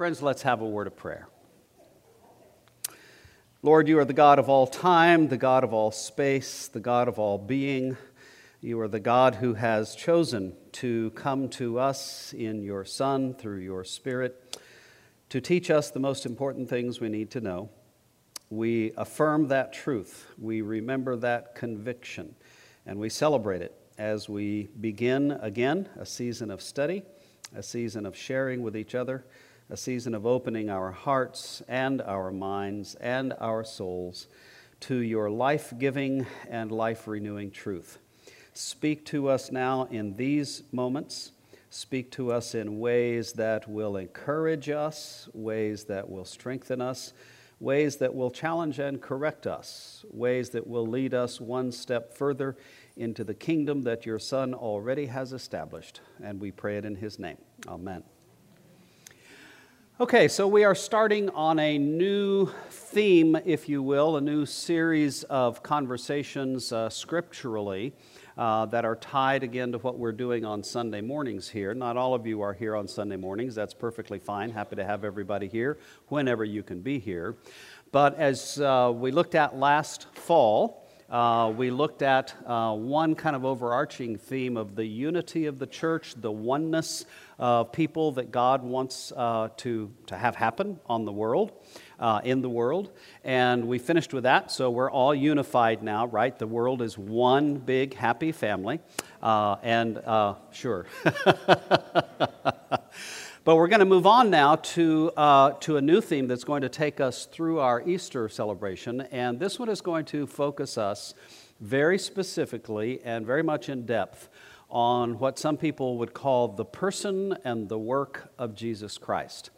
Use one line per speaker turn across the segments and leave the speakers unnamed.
Friends, let's have a word of prayer. Lord, you are the God of all time, the God of all space, the God of all being. You are the God who has chosen to come to us in your Son through your Spirit to teach us the most important things we need to know. We affirm that truth, we remember that conviction, and we celebrate it as we begin again a season of study, a season of sharing with each other a season of opening our hearts and our minds and our souls to your life giving and life renewing truth. Speak to us now in these moments. Speak to us in ways that will encourage us, ways that will strengthen us, ways that will challenge and correct us, ways that will lead us one step further into the kingdom that your Son already has established. And we pray it in his name. Amen. Okay, so we are starting on a new theme, if you will, a new series of conversations uh, scripturally uh, that are tied again to what we're doing on Sunday mornings here. Not all of you are here on Sunday mornings. That's perfectly fine. Happy to have everybody here whenever you can be here. But as uh, we looked at last fall, uh, we looked at uh, one kind of overarching theme of the unity of the church, the oneness of people that God wants uh, to, to have happen on the world, uh, in the world. And we finished with that, so we're all unified now, right? The world is one big happy family. Uh, and uh, sure. But we're going to move on now to, uh, to a new theme that's going to take us through our Easter celebration. And this one is going to focus us very specifically and very much in depth on what some people would call the person and the work of Jesus Christ.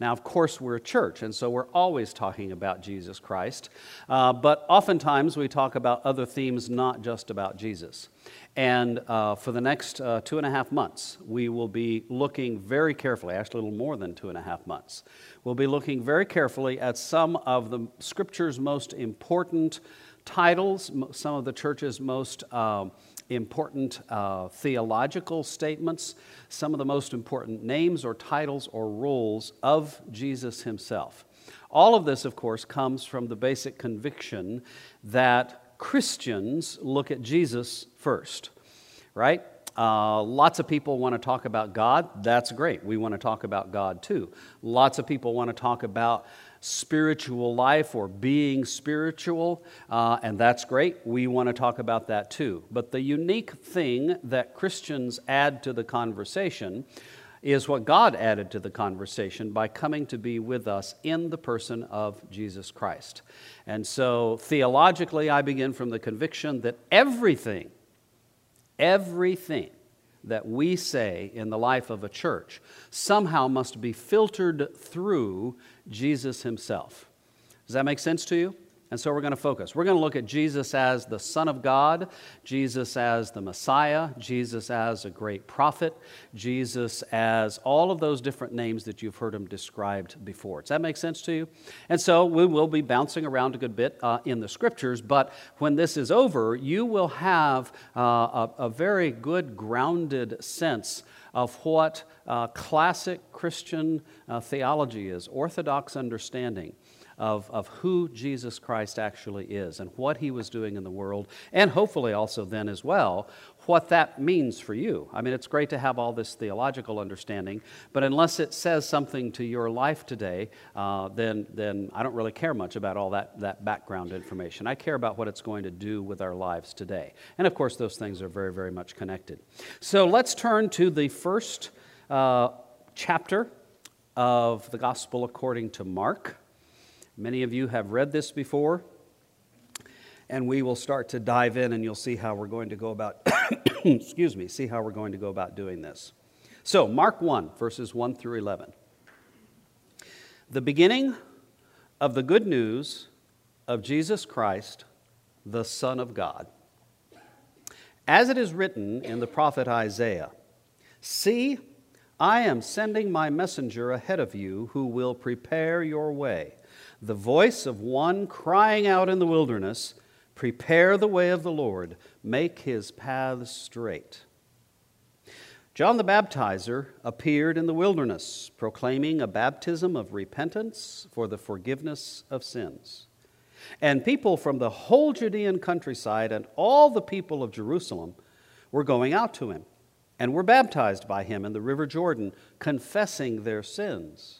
Now, of course, we're a church, and so we're always talking about Jesus Christ. Uh, but oftentimes we talk about other themes, not just about Jesus. And uh, for the next uh, two and a half months, we will be looking very carefully, actually, a little more than two and a half months. We'll be looking very carefully at some of the Scripture's most important titles, some of the church's most uh, important uh, theological statements, some of the most important names or titles or roles of Jesus himself. All of this, of course, comes from the basic conviction that Christians look at Jesus first, right? Uh, lots of people want to talk about God. That's great. We want to talk about God too. Lots of people want to talk about spiritual life or being spiritual, uh, and that's great. We want to talk about that too. But the unique thing that Christians add to the conversation is what God added to the conversation by coming to be with us in the person of Jesus Christ. And so, theologically, I begin from the conviction that everything, everything that we say in the life of a church somehow must be filtered through Jesus himself. Does that make sense to you? And so we're going to focus. We're going to look at Jesus as the Son of God, Jesus as the Messiah, Jesus as a great prophet, Jesus as all of those different names that you've heard him described before. Does that make sense to you? And so we will be bouncing around a good bit uh, in the scriptures, but when this is over, you will have uh, a, a, very good, grounded sense of what uh, classic Christian uh, theology is, orthodox understanding of, of who Jesus Christ actually is and what he was doing in the world, and hopefully also then as well, what that means for you. I mean, it's great to have all this theological understanding, but unless it says something to your life today, uh, then, then I don't really care much about all that, that background information. I care about what it's going to do with our lives today. And of course, those things are very, very much connected. So let's turn to the first uh, chapter of the Gospel according to Mark. Many of you have read this before, and we will start to dive in and you'll see how we're going to go about excuse me, see how we're going to go about doing this. So, Mark 1 verses 1 through 11. The beginning of the good news of Jesus Christ, the Son of God. As it is written in the prophet Isaiah, See, I am sending my messenger ahead of you who will prepare your way the voice of one crying out in the wilderness, Prepare the way of the Lord, make his paths straight. John the Baptizer appeared in the wilderness, proclaiming a baptism of repentance for the forgiveness of sins. And people from the whole Judean countryside and all the people of Jerusalem were going out to him and were baptized by him in the river Jordan, confessing their sins.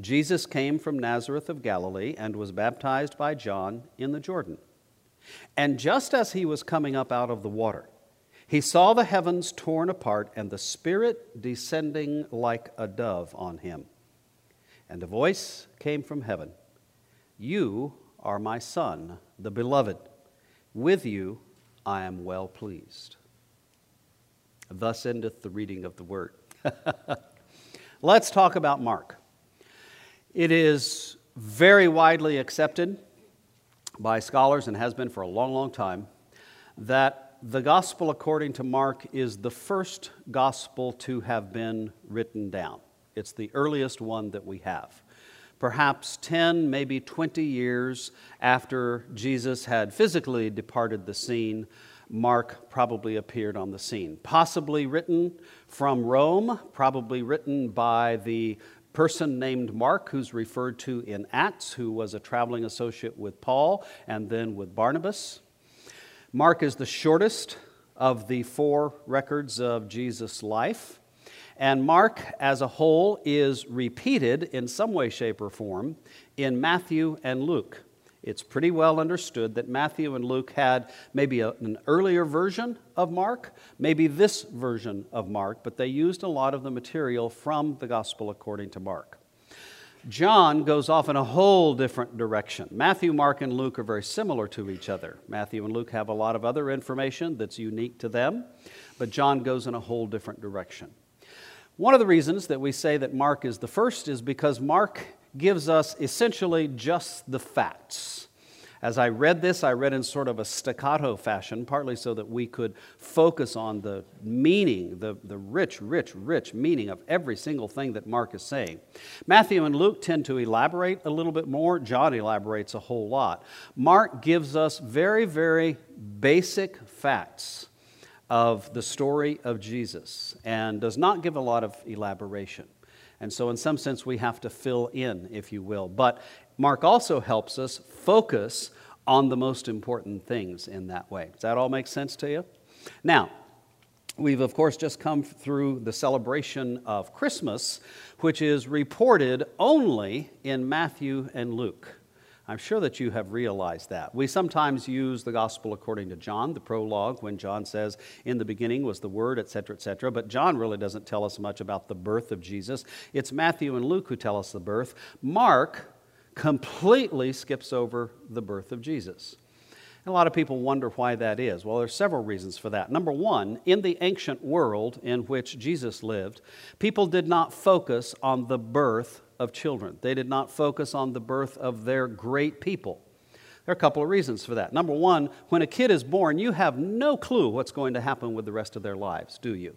Jesus came from Nazareth of Galilee and was baptized by John in the Jordan. And just as he was coming up out of the water, he saw the heavens torn apart and the Spirit descending like a dove on him. And a voice came from heaven You are my Son, the Beloved. With you I am well pleased. Thus endeth the reading of the word. Let's talk about Mark. It is very widely accepted by scholars and has been for a long, long time that the gospel according to Mark is the first gospel to have been written down. It's the earliest one that we have perhaps 10, maybe 20 years after Jesus had physically departed the scene, Mark probably appeared on the scene. Possibly written from Rome, probably written by the person named Mark, who's referred to in Acts, who was a traveling associate with Paul and then with Barnabas. Mark is the shortest of the four records of Jesus' life. And Mark, as a whole, is repeated in some way, shape, or form in Matthew and Luke. It's pretty well understood that Matthew and Luke had maybe a, an earlier version of Mark, maybe this version of Mark, but they used a lot of the material from the Gospel according to Mark. John goes off in a whole different direction. Matthew, Mark, and Luke are very similar to each other. Matthew and Luke have a lot of other information that's unique to them, but John goes in a whole different direction. One of the reasons that we say that Mark is the first is because Mark gives us essentially just the facts. As I read this, I read in sort of a staccato fashion, partly so that we could focus on the meaning, the, the rich, rich, rich meaning of every single thing that Mark is saying. Matthew and Luke tend to elaborate a little bit more. John elaborates a whole lot. Mark gives us very, very basic facts of the story of Jesus and does not give a lot of elaboration. And so, in some sense, we have to fill in, if you will. But Mark also helps us focus on the most important things in that way. Does that all make sense to you? Now, we've of course just come through the celebration of Christmas, which is reported only in Matthew and Luke. I'm sure that you have realized that. We sometimes use the gospel according to John, the prologue, when John says, In the beginning was the Word, etc., etc. But John really doesn't tell us much about the birth of Jesus. It's Matthew and Luke who tell us the birth. Mark completely skips over the birth of Jesus. A lot of people wonder why that is. Well, there's several reasons for that. Number one, in the ancient world in which Jesus lived, people did not focus on the birth of children. They did not focus on the birth of their great people. There are a couple of reasons for that. Number one, when a kid is born, you have no clue what's going to happen with the rest of their lives, do you?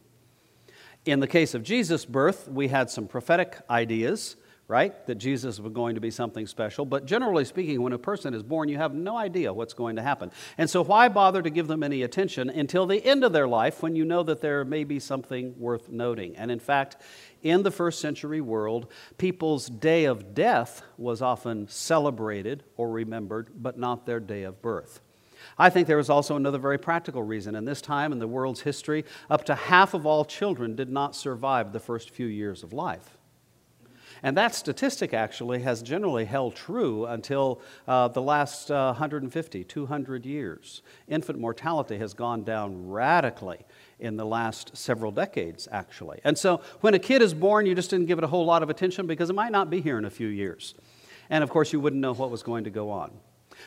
In the case of Jesus' birth, we had some prophetic ideas right? That Jesus was going to be something special. But generally speaking, when a person is born, you have no idea what's going to happen. And so, why bother to give them any attention until the end of their life when you know that there may be something worth noting? And in fact, in the first century world, people's day of death was often celebrated or remembered, but not their day of birth. I think there was also another very practical reason. In this time in the world's history, up to half of all children did not survive the first few years of life. And that statistic actually has generally held true until uh, the last uh, 150, 200 years. Infant mortality has gone down radically in the last several decades, actually. And so when a kid is born, you just didn't give it a whole lot of attention because it might not be here in a few years. And of course, you wouldn't know what was going to go on.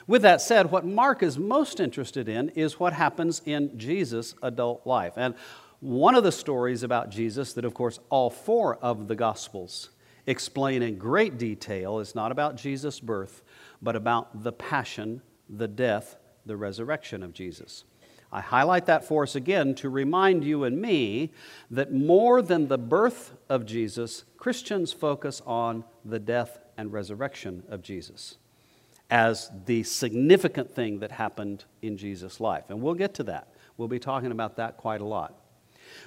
With that said, what Mark is most interested in is what happens in Jesus' adult life. And One of the stories about Jesus that, of course, all four of the Gospels explain in great detail is not about Jesus' birth, but about the passion, the death, the resurrection of Jesus. I highlight that for us again to remind you and me that more than the birth of Jesus, Christians focus on the death and resurrection of Jesus as the significant thing that happened in Jesus' life. And we'll get to that. We'll be talking about that quite a lot.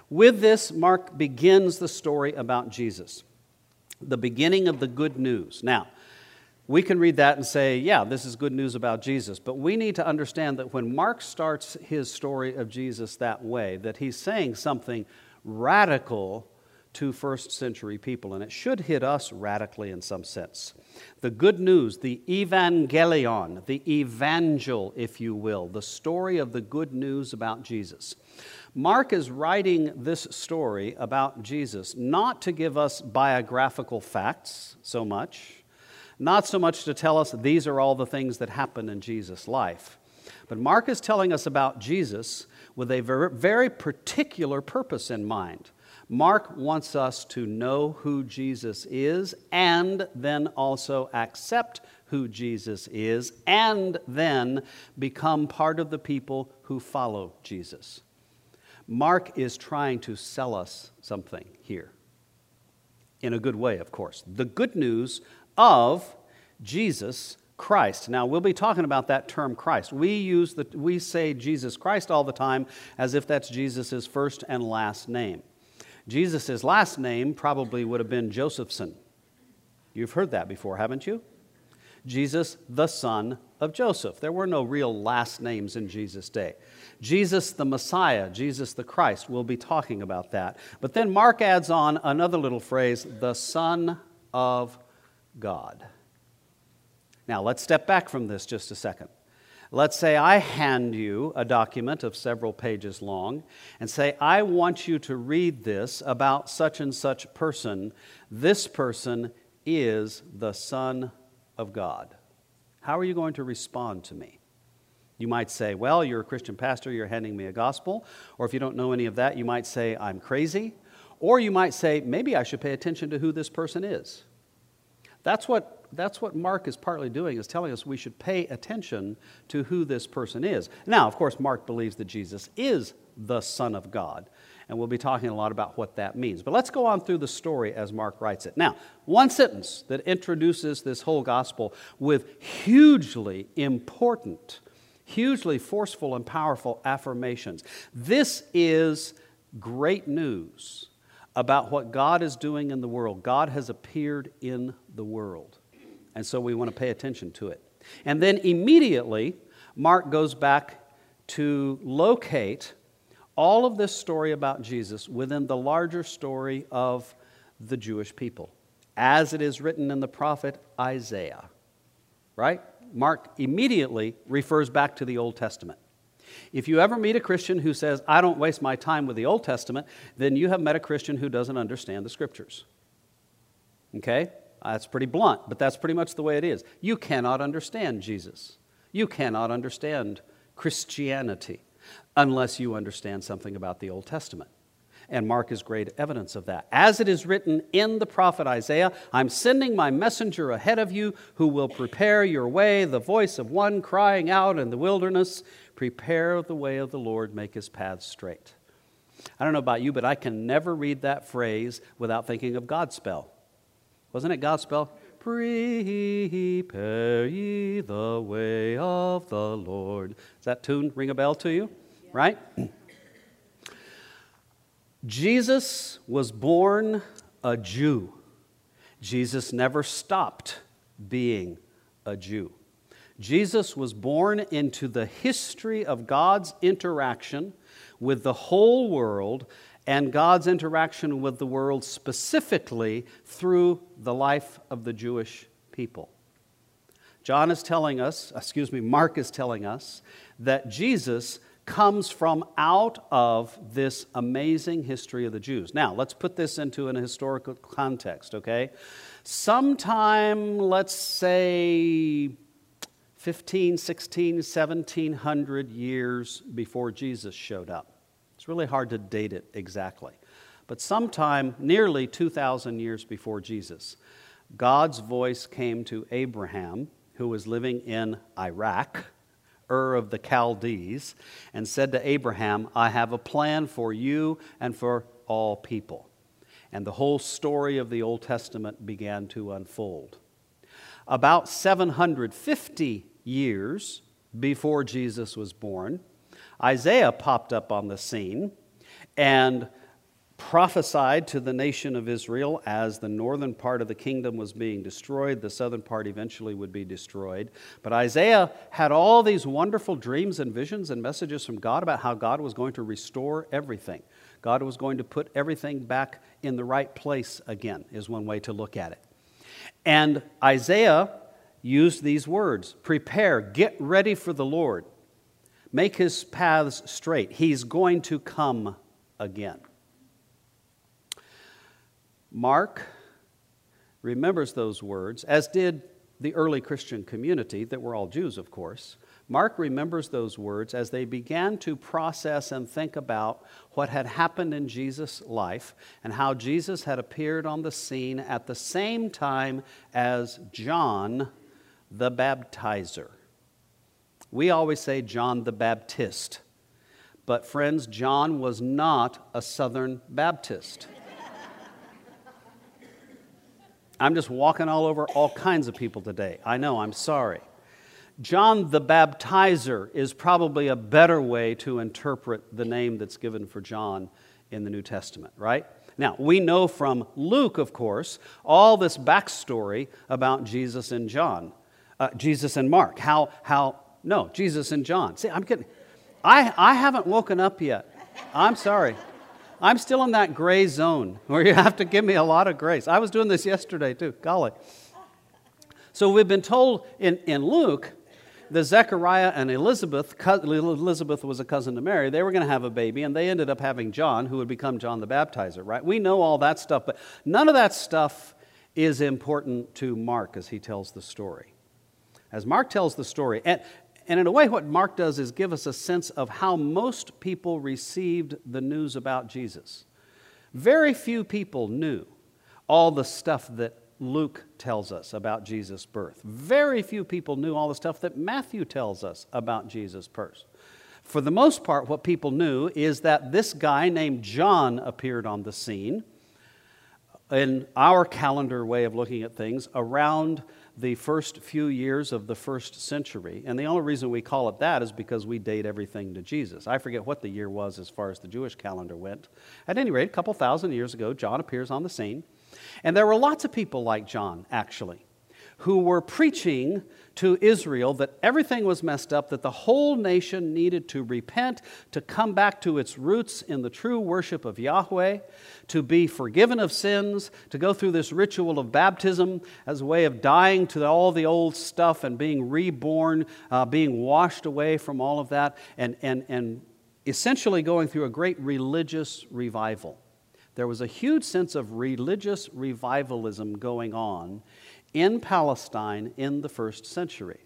With this, Mark begins the story about Jesus, the beginning of the good news. Now, we can read that and say, yeah, this is good news about Jesus. But we need to understand that when Mark starts his story of Jesus that way, that he's saying something radical to first century people, and it should hit us radically in some sense. The good news, the evangelion, the evangel, if you will, the story of the good news about Jesus. Mark is writing this story about Jesus not to give us biographical facts so much not so much to tell us these are all the things that happened in Jesus' life, but Mark is telling us about Jesus with a very, very particular purpose in mind. Mark wants us to know who Jesus is and then also accept who Jesus is and then become part of the people who follow Jesus. Mark is trying to sell us something here. In a good way, of course. The good news of Jesus Christ. Now, we'll be talking about that term Christ. We use the, we say Jesus Christ all the time as if that's Jesus' first and last name. Jesus' last name probably would have been Josephson. You've heard that before, haven't you? Jesus, the son of Joseph. There were no real last names in Jesus' day. Jesus the Messiah, Jesus the Christ, we'll be talking about that. But then Mark adds on another little phrase, the Son of God. Now, let's step back from this just a second. Let's say I hand you a document of several pages long and say, I want you to read this about such and such person. This person is the Son of God. How are you going to respond to me? You might say, Well, you're a Christian pastor, you're handing me a gospel. Or if you don't know any of that, you might say, I'm crazy. Or you might say, Maybe I should pay attention to who this person is. That's what that's what Mark is partly doing, is telling us we should pay attention to who this person is. Now, of course, Mark believes that Jesus is the Son of God, and we'll be talking a lot about what that means. But let's go on through the story as Mark writes it. Now, one sentence that introduces this whole gospel with hugely important, hugely forceful and powerful affirmations. This is great news about what God is doing in the world. God has appeared in the world. And so we want to pay attention to it. And then immediately, Mark goes back to locate all of this story about Jesus within the larger story of the Jewish people, as it is written in the prophet Isaiah. Right? Mark immediately refers back to the Old Testament. If you ever meet a Christian who says, I don't waste my time with the Old Testament, then you have met a Christian who doesn't understand the Scriptures. Okay? That's pretty blunt, but that's pretty much the way it is. You cannot understand Jesus. You cannot understand Christianity unless you understand something about the Old Testament. And Mark is great evidence of that. As it is written in the prophet Isaiah, I'm sending my messenger ahead of you who will prepare your way, the voice of one crying out in the wilderness, prepare the way of the Lord, make his paths straight. I don't know about you, but I can never read that phrase without thinking of Godspell. Wasn't it Godspell? Prepare ye the way of the Lord. Does that tune ring a bell to you? Right? Jesus was born a Jew. Jesus never stopped being a Jew. Jesus was born into the history of God's interaction with the whole world and God's interaction with the world specifically through the life of the Jewish people. John is telling us, excuse me, Mark is telling us that Jesus comes from out of this amazing history of the Jews. Now, let's put this into an historical context, okay? Sometime, let's say 15, 16, 1700 years before Jesus showed up. It's really hard to date it exactly. But sometime nearly 2,000 years before Jesus, God's voice came to Abraham, who was living in Iraq, Ur of the Chaldees, and said to Abraham, I have a plan for you and for all people. And the whole story of the Old Testament began to unfold. About 750 years before Jesus was born, Isaiah popped up on the scene and prophesied to the nation of Israel as the northern part of the kingdom was being destroyed, the southern part eventually would be destroyed. But Isaiah had all these wonderful dreams and visions and messages from God about how God was going to restore everything. God was going to put everything back in the right place again, is one way to look at it. And Isaiah used these words prepare, get ready for the Lord, make his paths straight. He's going to come again. Mark remembers those words, as did the early Christian community, that were all Jews, of course. Mark remembers those words as they began to process and think about what had happened in Jesus' life and how Jesus had appeared on the scene at the same time as John the Baptizer. We always say John the Baptist, but friends, John was not a Southern Baptist. I'm just walking all over all kinds of people today. I know, I'm sorry. John the Baptizer is probably a better way to interpret the name that's given for John in the New Testament, right? Now, we know from Luke, of course, all this backstory about Jesus and John, uh, Jesus and Mark. How, how, no, Jesus and John. See, I'm kidding. I, I haven't woken up yet. I'm sorry. I'm still in that gray zone where you have to give me a lot of grace. I was doing this yesterday too, golly. So we've been told in, in Luke that Zechariah and Elizabeth, Elizabeth was a cousin to Mary, they were going to have a baby, and they ended up having John, who would become John the Baptizer, right? We know all that stuff, but none of that stuff is important to Mark as he tells the story. As Mark tells the story, and, and in a way, what Mark does is give us a sense of how most people received the news about Jesus. Very few people knew all the stuff that Luke tells us about Jesus' birth. Very few people knew all the stuff that Matthew tells us about Jesus' birth. For the most part, what people knew is that this guy named John appeared on the scene in our calendar way of looking at things around the first few years of the first century. And the only reason we call it that is because we date everything to Jesus. I forget what the year was as far as the Jewish calendar went. At any rate, a couple thousand years ago, John appears on the scene. And there were lots of people like John, actually, who were preaching to Israel that everything was messed up, that the whole nation needed to repent, to come back to its roots in the true worship of Yahweh, to be forgiven of sins, to go through this ritual of baptism as a way of dying to all the old stuff and being reborn, uh, being washed away from all of that, and, and, and essentially going through a great religious revival. There was a huge sense of religious revivalism going on in Palestine in the first century.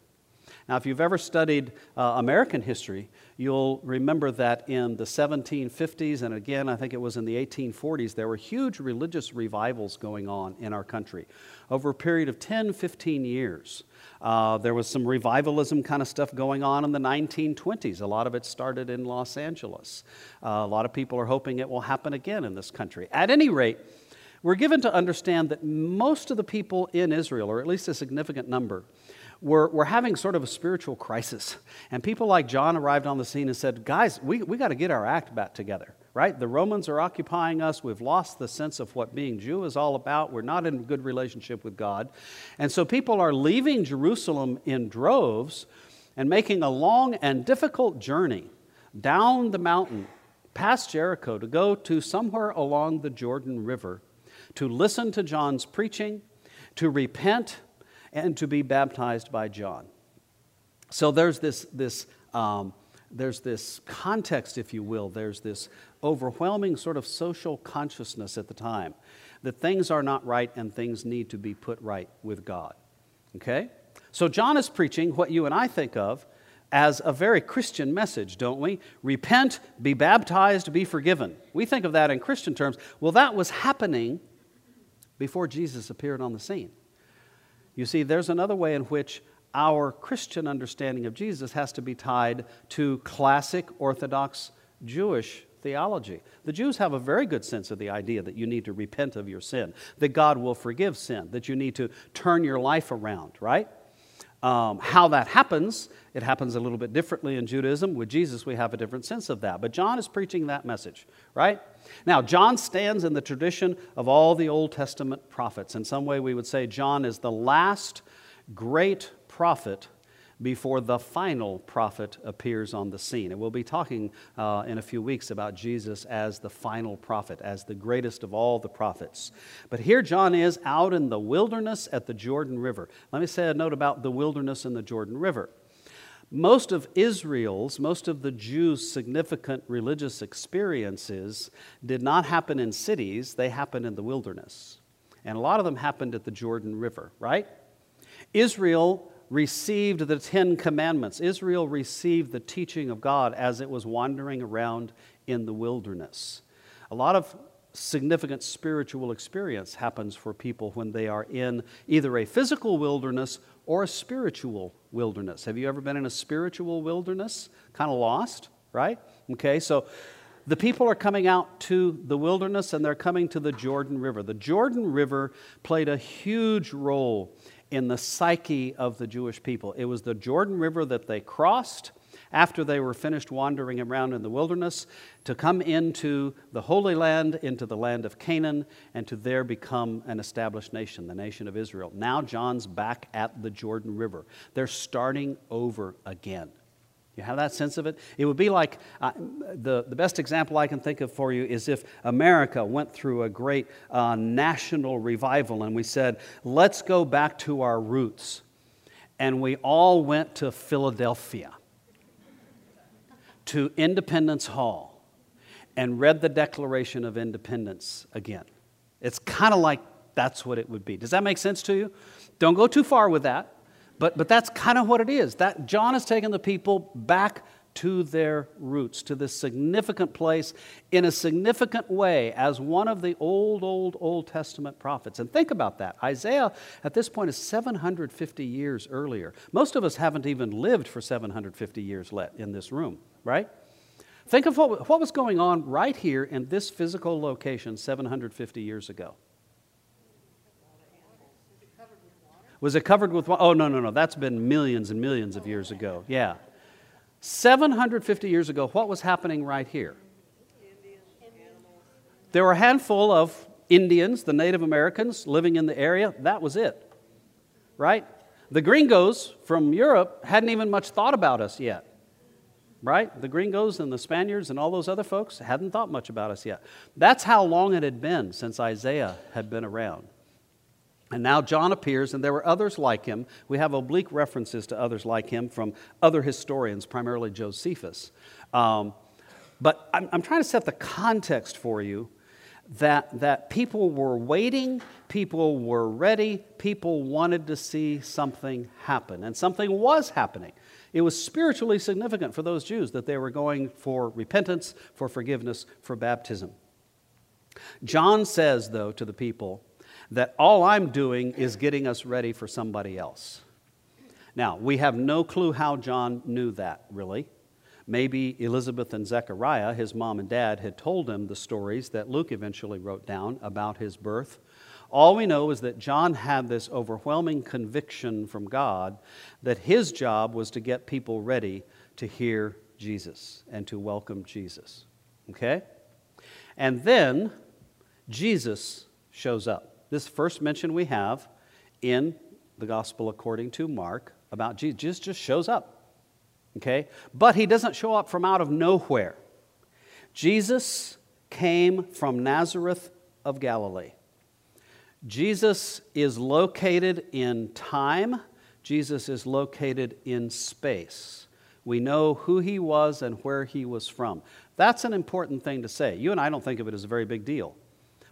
Now, if you've ever studied uh, American history, you'll remember that in the 1750s, and again, I think it was in the 1840s, there were huge religious revivals going on in our country over a period of 10, 15 years. Uh, there was some revivalism kind of stuff going on in the 1920s. A lot of it started in Los Angeles. Uh, a lot of people are hoping it will happen again in this country. At any rate, we're given to understand that most of the people in Israel, or at least a significant number, were, were having sort of a spiritual crisis. And people like John arrived on the scene and said, Guys, we, we got to get our act back together, right? The Romans are occupying us. We've lost the sense of what being Jew is all about. We're not in good relationship with God. And so people are leaving Jerusalem in droves and making a long and difficult journey down the mountain past Jericho to go to somewhere along the Jordan River to listen to John's preaching, to repent, and to be baptized by John. So there's this, this, um, there's this context, if you will, there's this overwhelming sort of social consciousness at the time that things are not right and things need to be put right with God. Okay? So John is preaching what you and I think of as a very Christian message, don't we? Repent, be baptized, be forgiven. We think of that in Christian terms. Well, that was happening before Jesus appeared on the scene. You see, there's another way in which our Christian understanding of Jesus has to be tied to classic Orthodox Jewish theology. The Jews have a very good sense of the idea that you need to repent of your sin, that God will forgive sin, that you need to turn your life around, right? Um, how that happens, it happens a little bit differently in Judaism. With Jesus, we have a different sense of that. But John is preaching that message, right? Now, John stands in the tradition of all the Old Testament prophets. In some way, we would say John is the last great prophet before the final prophet appears on the scene. And we'll be talking uh, in a few weeks about Jesus as the final prophet, as the greatest of all the prophets. But here John is out in the wilderness at the Jordan River. Let me say a note about the wilderness and the Jordan River. Most of Israel's, most of the Jews' significant religious experiences did not happen in cities, they happened in the wilderness. And a lot of them happened at the Jordan River, right? Israel received the Ten Commandments. Israel received the teaching of God as it was wandering around in the wilderness. A lot of significant spiritual experience happens for people when they are in either a physical wilderness or a spiritual wilderness. Have you ever been in a spiritual wilderness? Kind of lost, right? Okay, so the people are coming out to the wilderness and they're coming to the Jordan River. The Jordan River played a huge role in the psyche of the Jewish people. It was the Jordan River that they crossed after they were finished wandering around in the wilderness to come into the Holy Land, into the land of Canaan, and to there become an established nation, the nation of Israel. Now John's back at the Jordan River. They're starting over again. You have that sense of it? It would be like uh, the, the best example I can think of for you is if America went through a great uh, national revival and we said, let's go back to our roots. And we all went to Philadelphia, to Independence Hall, and read the Declaration of Independence again. It's kind of like that's what it would be. Does that make sense to you? Don't go too far with that. But, but that's kind of what it is. That John has taken the people back to their roots, to this significant place in a significant way as one of the old, old, Old Testament prophets. And think about that. Isaiah at this point is 750 years earlier. Most of us haven't even lived for 750 years in this room, right? Think of what, what was going on right here in this physical location 750 years ago. Was it covered with Oh, no, no, no. That's been millions and millions of years ago. Yeah. 750 years ago, what was happening right here? There were a handful of Indians, the Native Americans living in the area. That was it. Right? The gringos from Europe hadn't even much thought about us yet. Right? The gringos and the Spaniards and all those other folks hadn't thought much about us yet. That's how long it had been since Isaiah had been around. And now John appears, and there were others like him. We have oblique references to others like him from other historians, primarily Josephus. Um, but I'm, I'm, trying to set the context for you that, that people were waiting, people were ready, people wanted to see something happen. And something was happening. It was spiritually significant for those Jews that they were going for repentance, for forgiveness, for baptism. John says, though, to the people, that all I'm doing is getting us ready for somebody else. Now, we have no clue how John knew that, really. Maybe Elizabeth and Zechariah, his mom and dad, had told him the stories that Luke eventually wrote down about his birth. All we know is that John had this overwhelming conviction from God that his job was to get people ready to hear Jesus and to welcome Jesus. Okay? And then Jesus shows up. This first mention we have in the gospel according to Mark about Jesus. Jesus just shows up. Okay? But he doesn't show up from out of nowhere. Jesus came from Nazareth of Galilee. Jesus is located in time, Jesus is located in space. We know who he was and where he was from. That's an important thing to say. You and I don't think of it as a very big deal.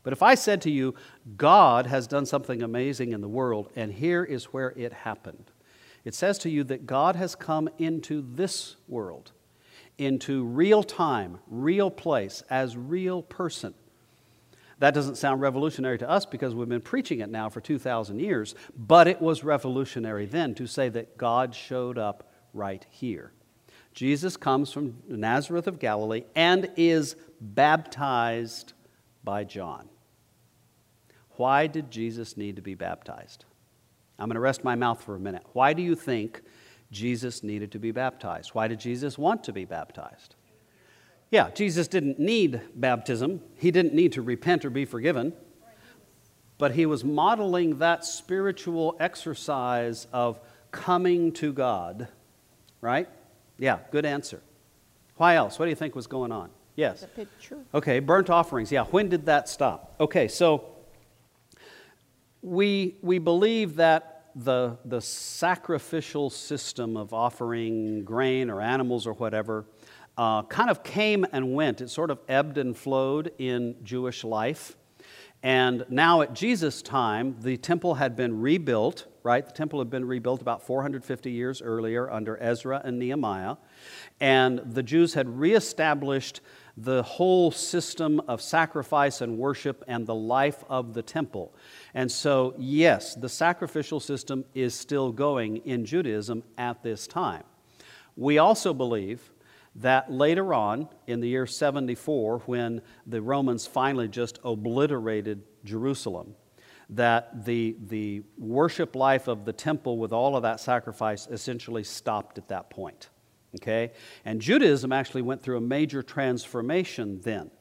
But if I said to you, God has done something amazing in the world, and here is where it happened, It says to you that God has come into this world, into real time, real place, as real person. That doesn't sound revolutionary to us because we've been preaching it now for 2,000 years, but it was revolutionary then to say that God showed up right here. Jesus comes from Nazareth of Galilee and is baptized by John. Why did Jesus need to be baptized? I'm going to rest my mouth for a minute. Why do you think Jesus needed to be baptized? Why did Jesus want to be baptized? Yeah, Jesus didn't need baptism. He didn't need to repent or be forgiven. But he was modeling that spiritual exercise of coming to God, right? Yeah, good answer. Why else? What do you think was going on? Yes.
The picture.
Okay, burnt offerings. Yeah, when did that stop? Okay, so we, we believe that the, the sacrificial system of offering grain or animals or whatever uh, kind of came and went. It sort of ebbed and flowed in Jewish life. And now at Jesus' time, the temple had been rebuilt, right? The temple had been rebuilt about 450 years earlier under Ezra and Nehemiah. And the Jews had reestablished the whole system of sacrifice and worship and the life of the temple. And so, yes, the sacrificial system is still going in Judaism at this time. We also believe that later on, in the year 74, when the Romans finally just obliterated Jerusalem, that the, the worship life of the temple with all of that sacrifice essentially stopped at that point. Okay? And Judaism actually went through a major transformation then.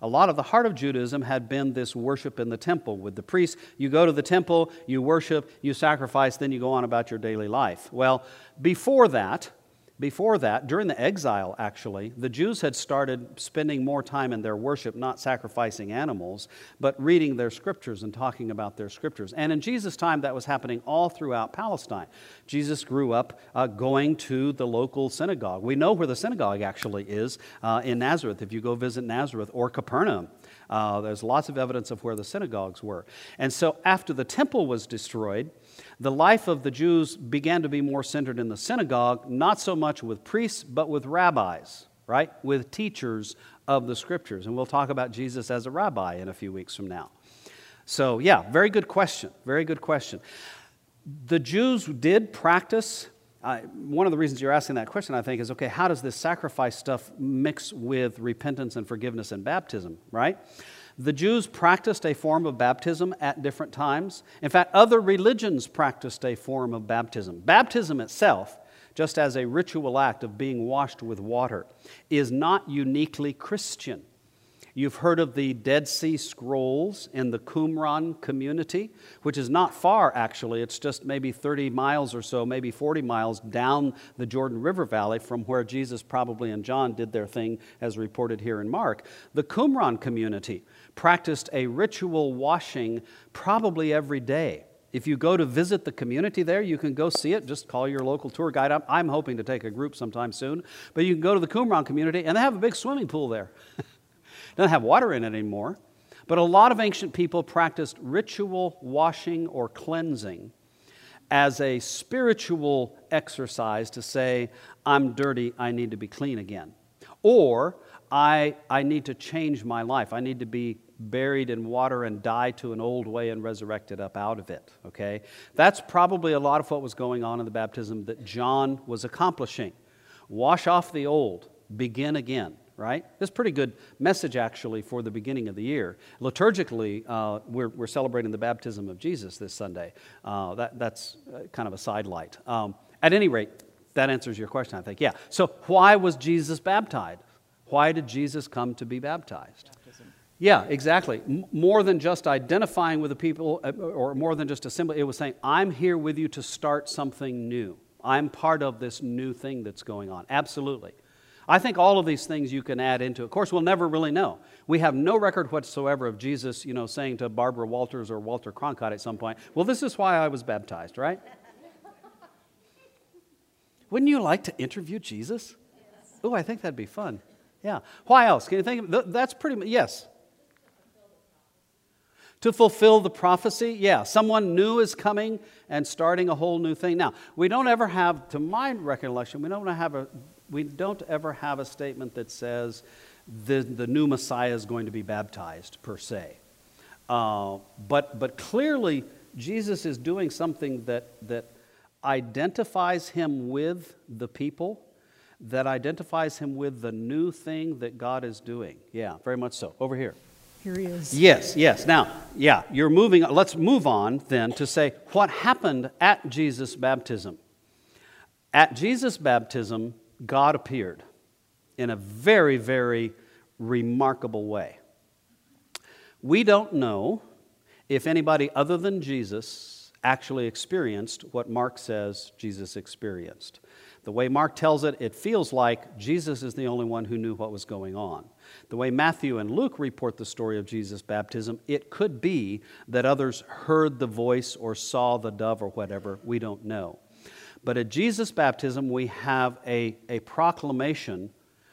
A lot of the heart of Judaism had been this worship in the temple with the priests. You go to the temple, you worship, you sacrifice, then you go on about your daily life. Well, before that, before that, during the exile, actually, the Jews had started spending more time in their worship, not sacrificing animals, but reading their scriptures and talking about their scriptures. And in Jesus' time, that was happening all throughout Palestine. Jesus grew up uh, going to the local synagogue. We know where the synagogue actually is uh, in Nazareth, if you go visit Nazareth or Capernaum. Uh, there's lots of evidence of where the synagogues were. And so, after the temple was destroyed, the life of the Jews began to be more centered in the synagogue, not so much with priests, but with rabbis, right? With teachers of the scriptures. And we'll talk about Jesus as a rabbi in a few weeks from now. So, yeah, very good question. Very good question. The Jews did practice. Uh, one of the reasons you're asking that question, I think, is okay, how does this sacrifice stuff mix with repentance and forgiveness and baptism, right? The Jews practiced a form of baptism at different times. In fact, other religions practiced a form of baptism. Baptism itself, just as a ritual act of being washed with water, is not uniquely Christian. You've heard of the Dead Sea Scrolls in the Qumran community, which is not far actually. It's just maybe 30 miles or so, maybe 40 miles down the Jordan River Valley from where Jesus probably and John did their thing as reported here in Mark. The Qumran community practiced a ritual washing probably every day. If you go to visit the community there, you can go see it. Just call your local tour guide up. I'm hoping to take a group sometime soon. But you can go to the Qumran community, and they have a big swimming pool there. doesn't have water in it anymore. But a lot of ancient people practiced ritual washing or cleansing as a spiritual exercise to say, I'm dirty, I need to be clean again. Or, I, I need to change my life. I need to be buried in water and die to an old way and resurrected up out of it. Okay? That's probably a lot of what was going on in the baptism that John was accomplishing. Wash off the old, begin again right? This pretty good message, actually, for the beginning of the year. Liturgically, uh, we're, we're celebrating the baptism of Jesus this Sunday. Uh, that, that's uh, kind of a sidelight. Um, at any rate, that answers your question, I think. Yeah. So, why was Jesus baptized? Why did Jesus come to be baptized? Yeah, exactly. M- more than just identifying with the people, uh, or more than just a symbol, it was saying, I'm here with you to start something new. I'm part of this new thing that's going on. Absolutely. I think all of these things you can add into it. Of course, we'll never really know. We have no record whatsoever of Jesus, you know, saying to Barbara Walters or Walter Cronkite at some point, well, this is why I was baptized, right? Wouldn't you like to interview Jesus? Yes. Oh, I think that'd be fun. Yeah. Why else? Can you think of that's pretty much yes. To fulfill the prophecy? Yeah, someone new is coming and starting a whole new thing. Now, we don't ever have, to my recollection, we don't have a, we don't ever have a statement that says the, the new Messiah is going to be baptized per se. Uh, but, but clearly, Jesus is doing something that, that identifies him with the people, that identifies him with the new thing that God is doing. Yeah, very much so. Over here.
Here he is.
Yes, yes. Now, yeah, you're moving. Let's move on then to say what happened at Jesus' baptism. At Jesus' baptism, God appeared in a very, very remarkable way. We don't know if anybody other than Jesus actually experienced what Mark says Jesus experienced. The way Mark tells it, it feels like Jesus is the only one who knew what was going on. The way Matthew and Luke report the story of Jesus' baptism, it could be that others heard the voice or saw the dove or whatever. We don't know. But at Jesus' baptism, we have a, a proclamation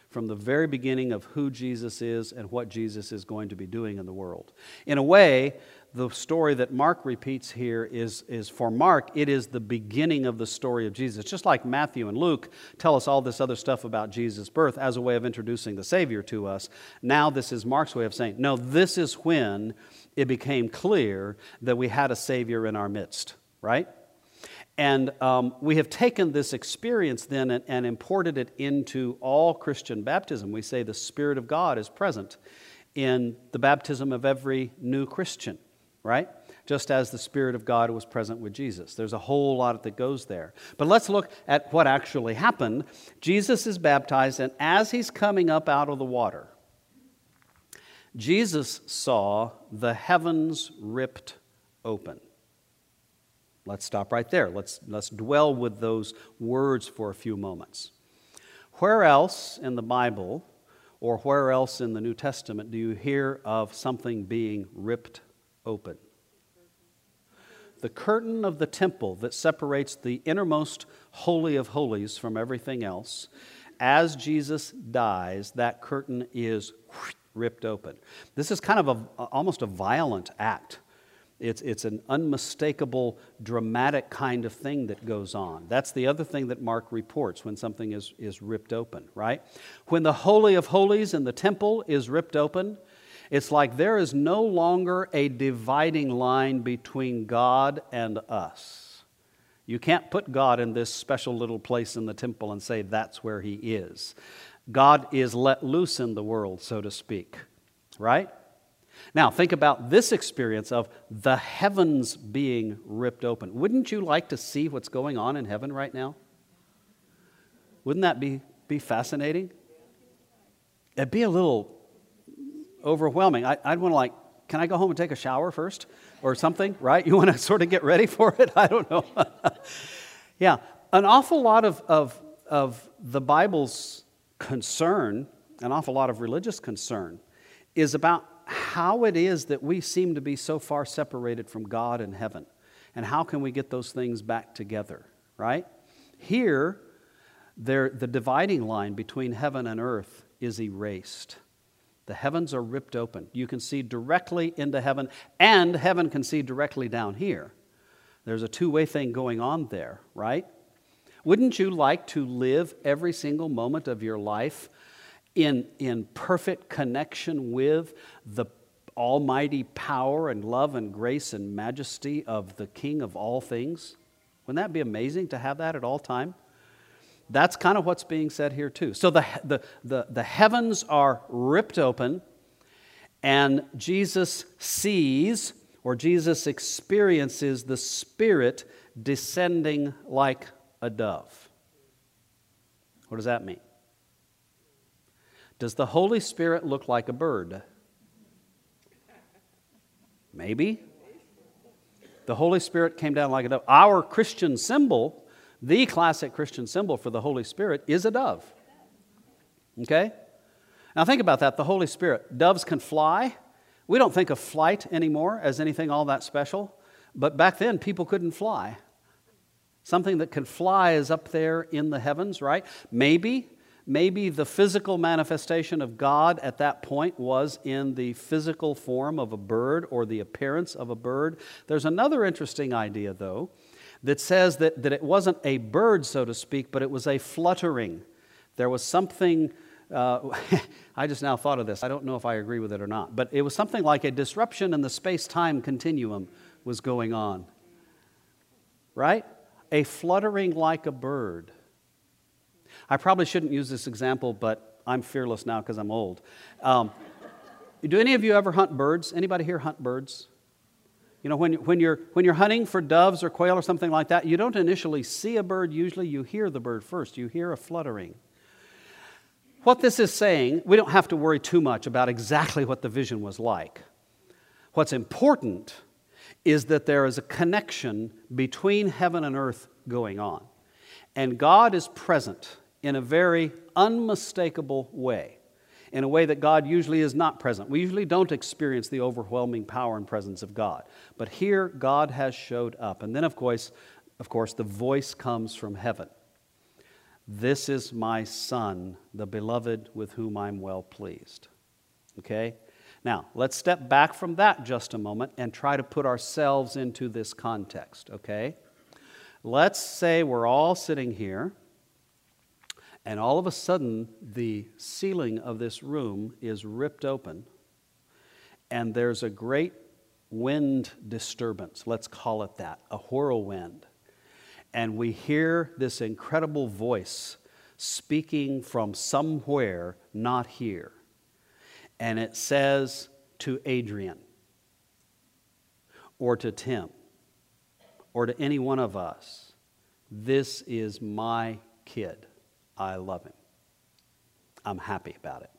from the very beginning of who Jesus is and what Jesus is going to be doing in the world. In a way, the story that Mark repeats here is, is for Mark, it is the beginning of the story of Jesus. Just like Matthew and Luke tell us all this other stuff about Jesus' birth as a way of introducing the Savior to us, now this is Mark's way of saying, no, this is when it became clear that we had a Savior in our midst, right? And um, we have taken this experience then and, and, imported it into all Christian baptism. We say the Spirit of God is present in the baptism of every new Christian, right? Just as the Spirit of God was present with Jesus. There's a whole lot that goes there. But let's look at what actually happened. Jesus is baptized, and as he's coming up out of the water, Jesus saw the heavens ripped open. Let's stop right there. Let's, let's dwell with those words for a few moments. Where else in the Bible or where else in the New Testament do you hear of something being ripped open? The curtain of the temple that separates the innermost holy of holies from everything else, as Jesus dies, that curtain is ripped open. This is kind of a, almost a violent act it's, it's an unmistakable, dramatic kind of thing that goes on. That's the other thing that Mark reports when something is, is ripped open, right? When the Holy of Holies in the temple is ripped open, it's like there is no longer a dividing line between God and us. You can't put God in this special little place in the temple and say that's where He is. God is let loose in the world, so to speak, right? Now, think about this experience of the heavens being ripped open. Wouldn't you like to see what's going on in heaven right now? Wouldn't that be, be fascinating? It'd be a little overwhelming. I, would want to, like, can I go home and take a shower first or something, right? You want to sort of get ready for it? I don't know. yeah, an awful lot of, of, of the Bible's concern, an awful lot of religious concern, is about how it is that we seem to be so far separated from God and heaven. And how can we get those things back together, right? Here, there, the dividing line between heaven and earth is erased. The heavens are ripped open. You can see directly into heaven, and heaven can see directly down here. There's a two way thing going on there, right? Wouldn't you like to live every single moment of your life in, in perfect connection with the almighty power and love and grace and majesty of the King of all things? Wouldn't that be amazing to have that at all time? That's kind of what's being said here, too. So the, the, the, the heavens are ripped open, and Jesus sees or Jesus experiences the Spirit descending like a dove. What does that mean? Does the Holy Spirit look like a bird? Maybe. The Holy Spirit came down like a dove. Our Christian symbol, the classic Christian symbol for the Holy Spirit, is a dove. Okay? Now think about that the Holy Spirit. Doves can fly. We don't think of flight anymore as anything all that special, but back then people couldn't fly. Something that can fly is up there in the heavens, right? Maybe Maybe the physical manifestation of God at that point was in the physical form of a bird or the appearance of a bird. There's another interesting idea, though, that says that, that it wasn't a bird, so to speak, but it was a fluttering. There was something, uh, I just now thought of this. I don't know if I agree with it or not, but it was something like a disruption in the space time continuum was going on. Right? A fluttering like a bird. I probably shouldn't use this example, but I'm fearless now because I'm old. Um, do any of you ever hunt birds? Anybody here hunt birds? You know, when, when, you're, when you're hunting for doves or quail or something like that, you don't initially see a bird, usually you hear the bird first. You hear a fluttering. What this is saying, we don't have to worry too much about exactly what the vision was like. What's important is that there is a connection between heaven and earth going on. And God is present in a very unmistakable way, in a way that God usually is not present. We usually don't experience the overwhelming power and presence of God. But here, God has showed up. And then, of course, of course, the voice comes from heaven. This is my son, the beloved with whom I'm well pleased. Okay? Now, let's step back from that just a moment and try to put ourselves into this context, okay? Let's say we're all sitting here and all of a sudden, the ceiling of this room is ripped open, and there's a great wind disturbance. Let's call it that a whirlwind. And we hear this incredible voice speaking from somewhere not here. And it says to Adrian, or to Tim, or to any one of us, This is my kid. I love him. I'm happy about it.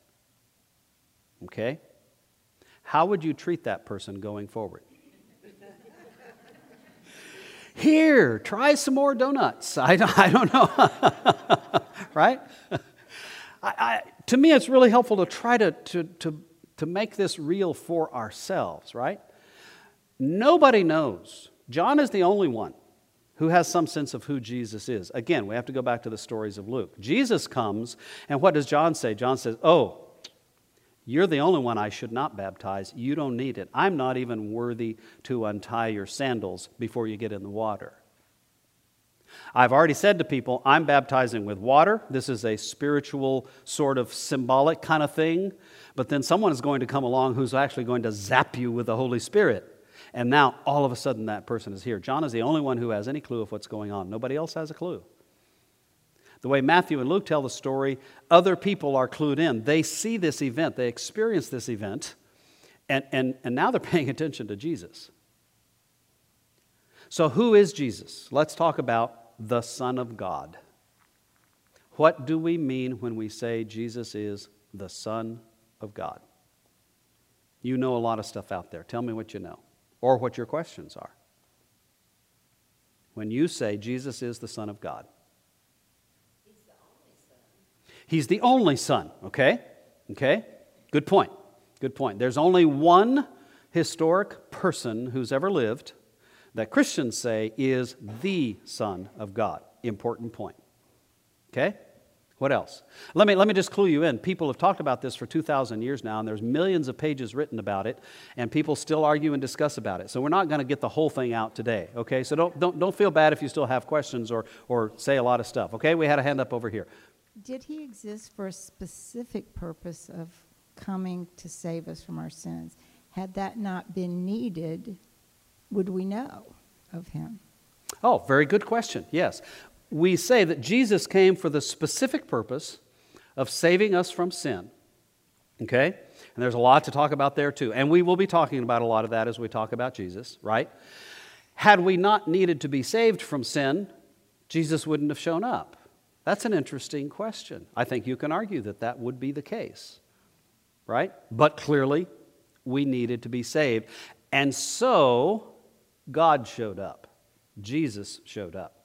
Okay? How would you treat that person going forward? Here, try some more donuts. I don't, I don't know. right? I, I, to me, it's really helpful to try to, to, to, to make this real for ourselves, right? Nobody knows. John is the only one who has some sense of who Jesus is. Again, we have to go back to the stories of Luke. Jesus comes, and what does John say? John says, Oh, you're the only one I should not baptize. You don't need it. I'm not even worthy to untie your sandals before you get in the water. I've already said to people, I'm baptizing with water. This is a spiritual, sort of symbolic kind of thing. But then someone is going to come along who's actually going to zap you with the Holy Spirit. And now all of a sudden that person is here. John is the only one who has any clue of what's going on. Nobody else has a clue. The way Matthew and Luke tell the story, other people are clued in. They see this event, they experience this event, and, and, and now they're paying attention to Jesus. So, who is Jesus? Let's talk about the Son of God. What do we mean when we say Jesus is the Son of God? You know a lot of stuff out there. Tell me what you know or what your questions are. When you say Jesus is the Son of God, He's the only Son, okay? Okay? Good point. Good point. There's only one historic person who's ever lived that Christians say is the Son of God. Important point. Okay? What else? Let me, let me just clue you in. People have talked about this for 2,000 years now, and there's millions of pages written about it, and people still argue and discuss about it. So we're not going to get the whole thing out today, okay? So don't, don't, don't feel bad if you still have questions or, or say a lot of stuff, okay? We had a hand up over here.
Did he exist for a specific purpose of coming to save us from our sins? Had that not been needed, would we know of him?
Oh, very good question. Yes we say that Jesus came for the specific purpose of saving us from sin. Okay? And there's a lot to talk about there too. And we will be talking about a lot of that as we talk about Jesus, right? Had we not needed to be saved from sin, Jesus wouldn't have shown up. That's an interesting question. I think you can argue that that would be the case, right? But clearly, we needed to be saved. And so, God showed up. Jesus showed up.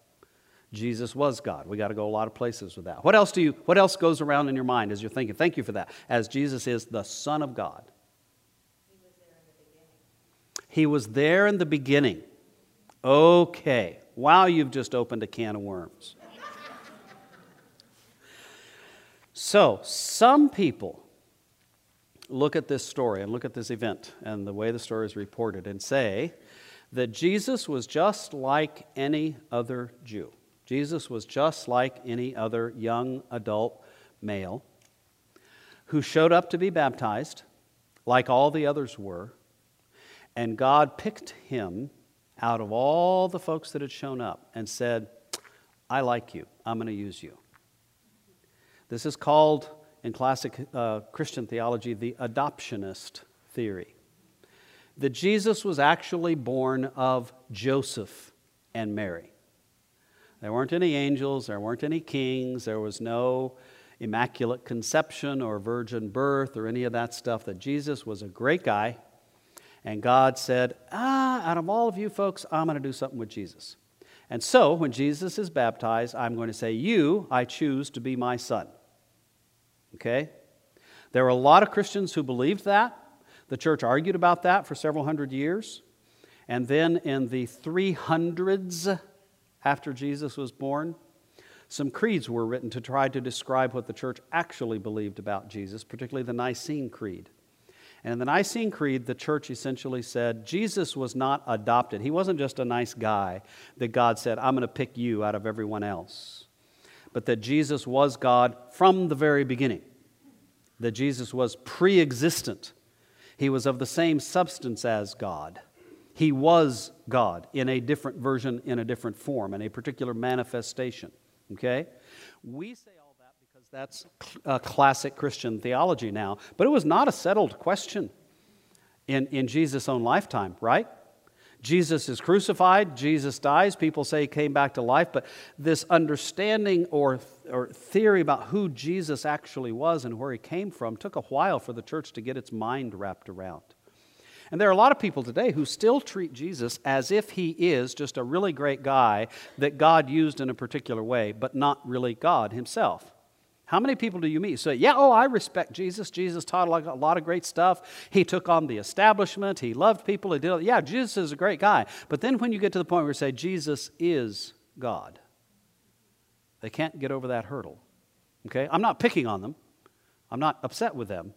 Jesus was God. We got to go a lot of places with that. What else do you what else goes around in your mind as you're thinking? Thank you for that. As Jesus is the Son of God. He was there in the beginning. Okay. Wow, you've just opened a can of worms. So, some people look at this story and look at this event and the way the story is reported and say that Jesus was just like any other Jew. Jesus was just like any other young adult male who showed up to be baptized, like all the others were, and God picked him out of all the folks that had shown up and said, I like you, I'm going to use you. This is called, in classic uh, Christian theology, the adoptionist theory. That Jesus was actually born of Joseph and Mary. There weren't any angels, there weren't any kings, there was no immaculate conception or virgin birth or any of that stuff. That Jesus was a great guy, and God said, Ah, out of all of you folks, I'm going to do something with Jesus. And so, when Jesus is baptized, I'm going to say, You, I choose to be my son. Okay? There were a lot of Christians who believed that. The church argued about that for several hundred years. And then in the 300s, after Jesus was born, some creeds were written to try to describe what the church actually believed about Jesus, particularly the Nicene Creed. And in the Nicene Creed, the church essentially said Jesus was not adopted. He wasn't just a nice guy that God said, I'm going to pick you out of everyone else. But that Jesus was God from the very beginning, that Jesus was pre existent. He was of the same substance as God. He was God in a different version, in a different form, in a particular manifestation. Okay? We say all that because that's a uh, classic Christian theology now, but it was not a settled question in, in Jesus' own lifetime, right? Jesus is crucified, Jesus dies, people say he came back to life, but this understanding or, or theory about who Jesus actually was and where he came from took a while for the church to get its mind wrapped around. And there are a lot of people today who still treat Jesus as if he is just a really great guy that God used in a particular way, but not really God himself. How many people do you meet? Say, yeah, oh, I respect Jesus. Jesus taught a lot of great stuff. He took on the establishment. He loved people. He did, yeah, Jesus is a great guy. But then when you get to the point where you say, Jesus is God, they can't get over that hurdle. Okay? I'm not picking on them. I'm not upset with them.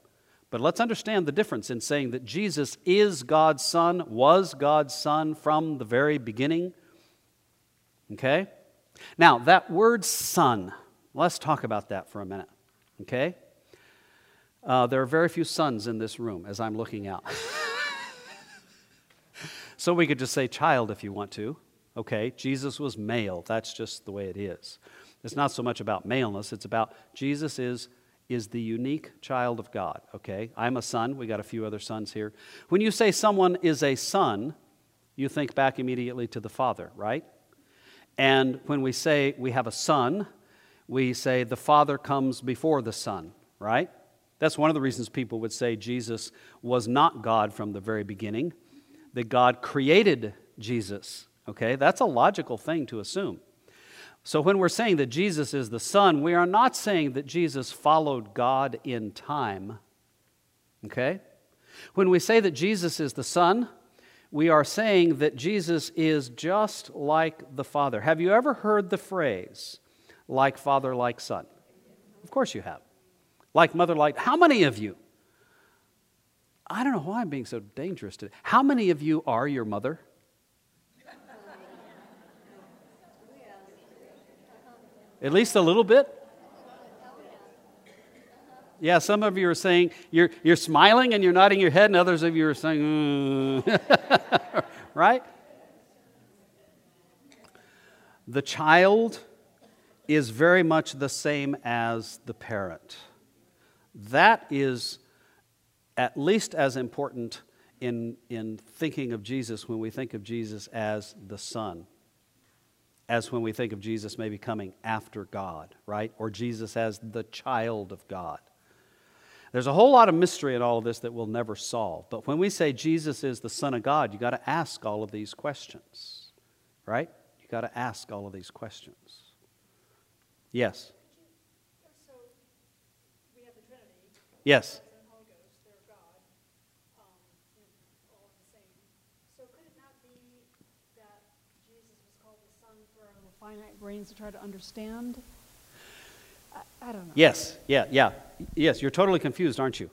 But let's understand the difference in saying that Jesus is God's Son, was God's Son from the very beginning. Okay? Now, that word son, let's talk about that for a minute. Okay? Uh, there are very few sons in this room as I'm looking out. so we could just say child if you want to. Okay? Jesus was male. That's just the way it is. It's not so much about maleness, it's about Jesus is is the unique child of God, okay? I'm a son. We got a few other sons here. When you say someone is a son, you think back immediately to the father, right? And when we say we have a son, we say the father comes before the son, right? That's one of the reasons people would say Jesus was not God from the very beginning, that God created Jesus, okay? That's a logical thing to assume. So, when we're saying that Jesus is the Son, we are not saying that Jesus followed God in time. Okay? When we say that Jesus is the Son, we are saying that Jesus is just like the Father. Have you ever heard the phrase, like Father, like Son? Of course you have. Like Mother, like. How many of you? I don't know why I'm being so dangerous today. How many of you are your mother? At least a little bit? Yeah, some of you are saying, you're, you're smiling and you're nodding your head, and others of you are saying, mm. right? The child is very much the same as the parent. That is at least as important in, in thinking of Jesus when we think of Jesus as the Son as when we think of Jesus maybe coming after God, right? Or Jesus as the child of God. There's a whole lot of mystery in all of this that we'll never solve. But when we say Jesus is the Son of God, you got to ask all of these questions, right? You got to ask all of these questions. Yes. Yes.
Finite brains to try to understand? I don't know.
Yes, yeah, yeah. Yes, you're totally confused, aren't you?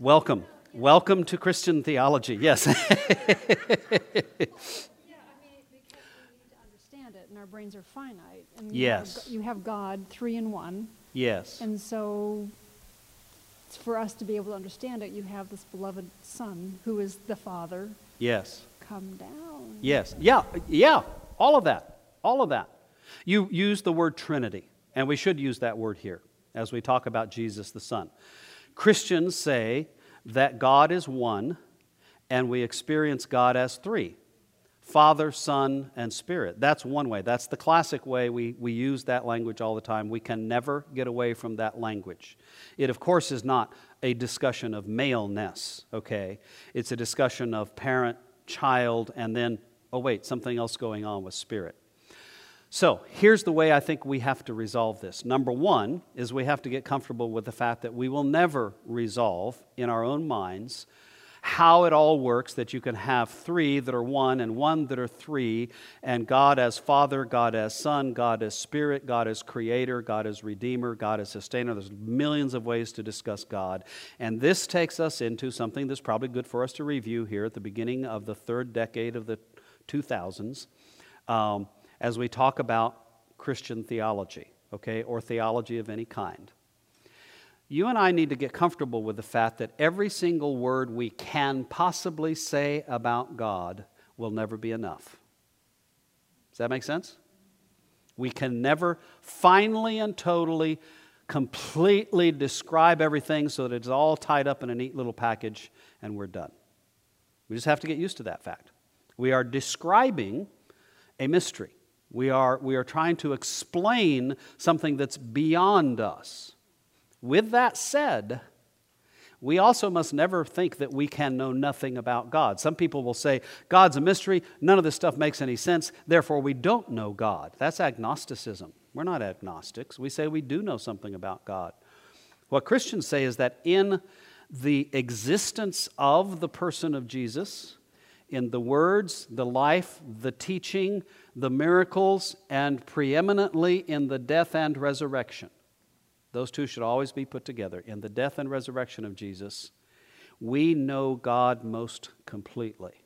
Welcome. Welcome to Christian theology. Yes.
Yeah, I mean, because we need to understand it, and our brains are finite. And
Yes.
You have, you have God, three in one,
yes.
and so for us to be able to understand it, you have this beloved Son, who is the Father,
Yes.
come down.
Yes. Yeah, yeah. All of that. All of that. You use the word Trinity, and we should use that word here as we talk about Jesus the Son. Christians say that God is one, and we experience God as three Father, Son, and Spirit. That's one way. That's the classic way we, we use that language all the time. We can never get away from that language. It, of course, is not a discussion of maleness, okay? It's a discussion of parent, child, and then, oh, wait, something else going on with Spirit. So here's the way I think we have to resolve this. Number one is we have to get comfortable with the fact that we will never resolve in our own minds how it all works that you can have three that are one and one that are three, and God as Father, God as Son, God as Spirit, God as Creator, God as Redeemer, God as Sustainer. There's millions of ways to discuss God. And this takes us into something that's probably good for us to review here at the beginning of the third decade of the 2000s um, as we talk about Christian theology, okay, or theology of any kind you and I need to get comfortable with the fact that every single word we can possibly say about God will never be enough. Does that make sense? We can never finally and totally, completely describe everything so that it's all tied up in a neat little package and we're done. We just have to get used to that fact. We are describing a mystery. We are, we are trying to explain something that's beyond us. With that said, we also must never think that we can know nothing about God. Some people will say, God's a mystery, none of this stuff makes any sense, therefore we don't know God. That's agnosticism. We're not agnostics. We say we do know something about God. What Christians say is that in the existence of the person of Jesus, in the words, the life, the teaching, the miracles, and preeminently in the death and resurrection, those two should always be put together. In the death and resurrection of Jesus, we know God most completely.